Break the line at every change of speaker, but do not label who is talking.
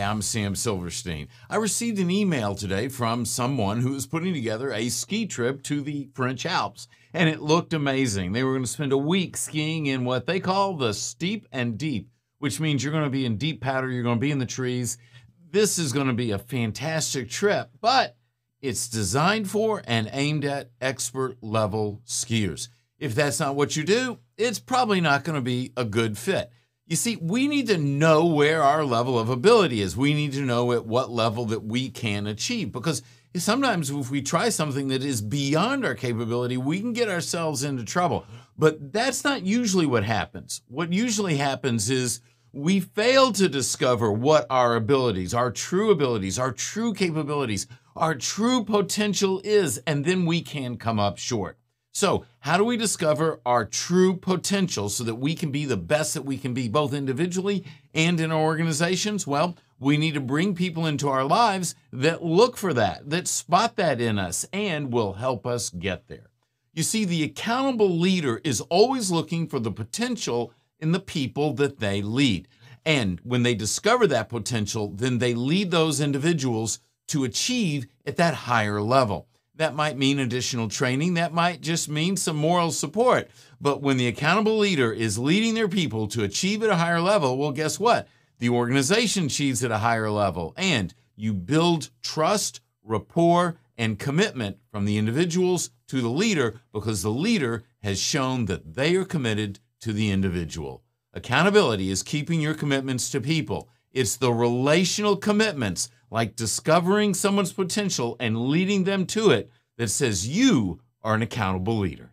I'm Sam Silverstein. I received an email today from someone who was putting together a ski trip to the French Alps, and it looked amazing. They were going to spend a week skiing in what they call the steep and deep, which means you're going to be in deep powder, you're going to be in the trees. This is going to be a fantastic trip, but it's designed for and aimed at expert level skiers. If that's not what you do, it's probably not going to be a good fit. You see, we need to know where our level of ability is. We need to know at what level that we can achieve because sometimes if we try something that is beyond our capability, we can get ourselves into trouble. But that's not usually what happens. What usually happens is we fail to discover what our abilities, our true abilities, our true capabilities, our true potential is, and then we can come up short. So, how do we discover our true potential so that we can be the best that we can be, both individually and in our organizations? Well, we need to bring people into our lives that look for that, that spot that in us, and will help us get there. You see, the accountable leader is always looking for the potential in the people that they lead. And when they discover that potential, then they lead those individuals to achieve at that higher level. That might mean additional training. That might just mean some moral support. But when the accountable leader is leading their people to achieve at a higher level, well, guess what? The organization achieves at a higher level. And you build trust, rapport, and commitment from the individuals to the leader because the leader has shown that they are committed to the individual. Accountability is keeping your commitments to people. It's the relational commitments like discovering someone's potential and leading them to it that says you are an accountable leader.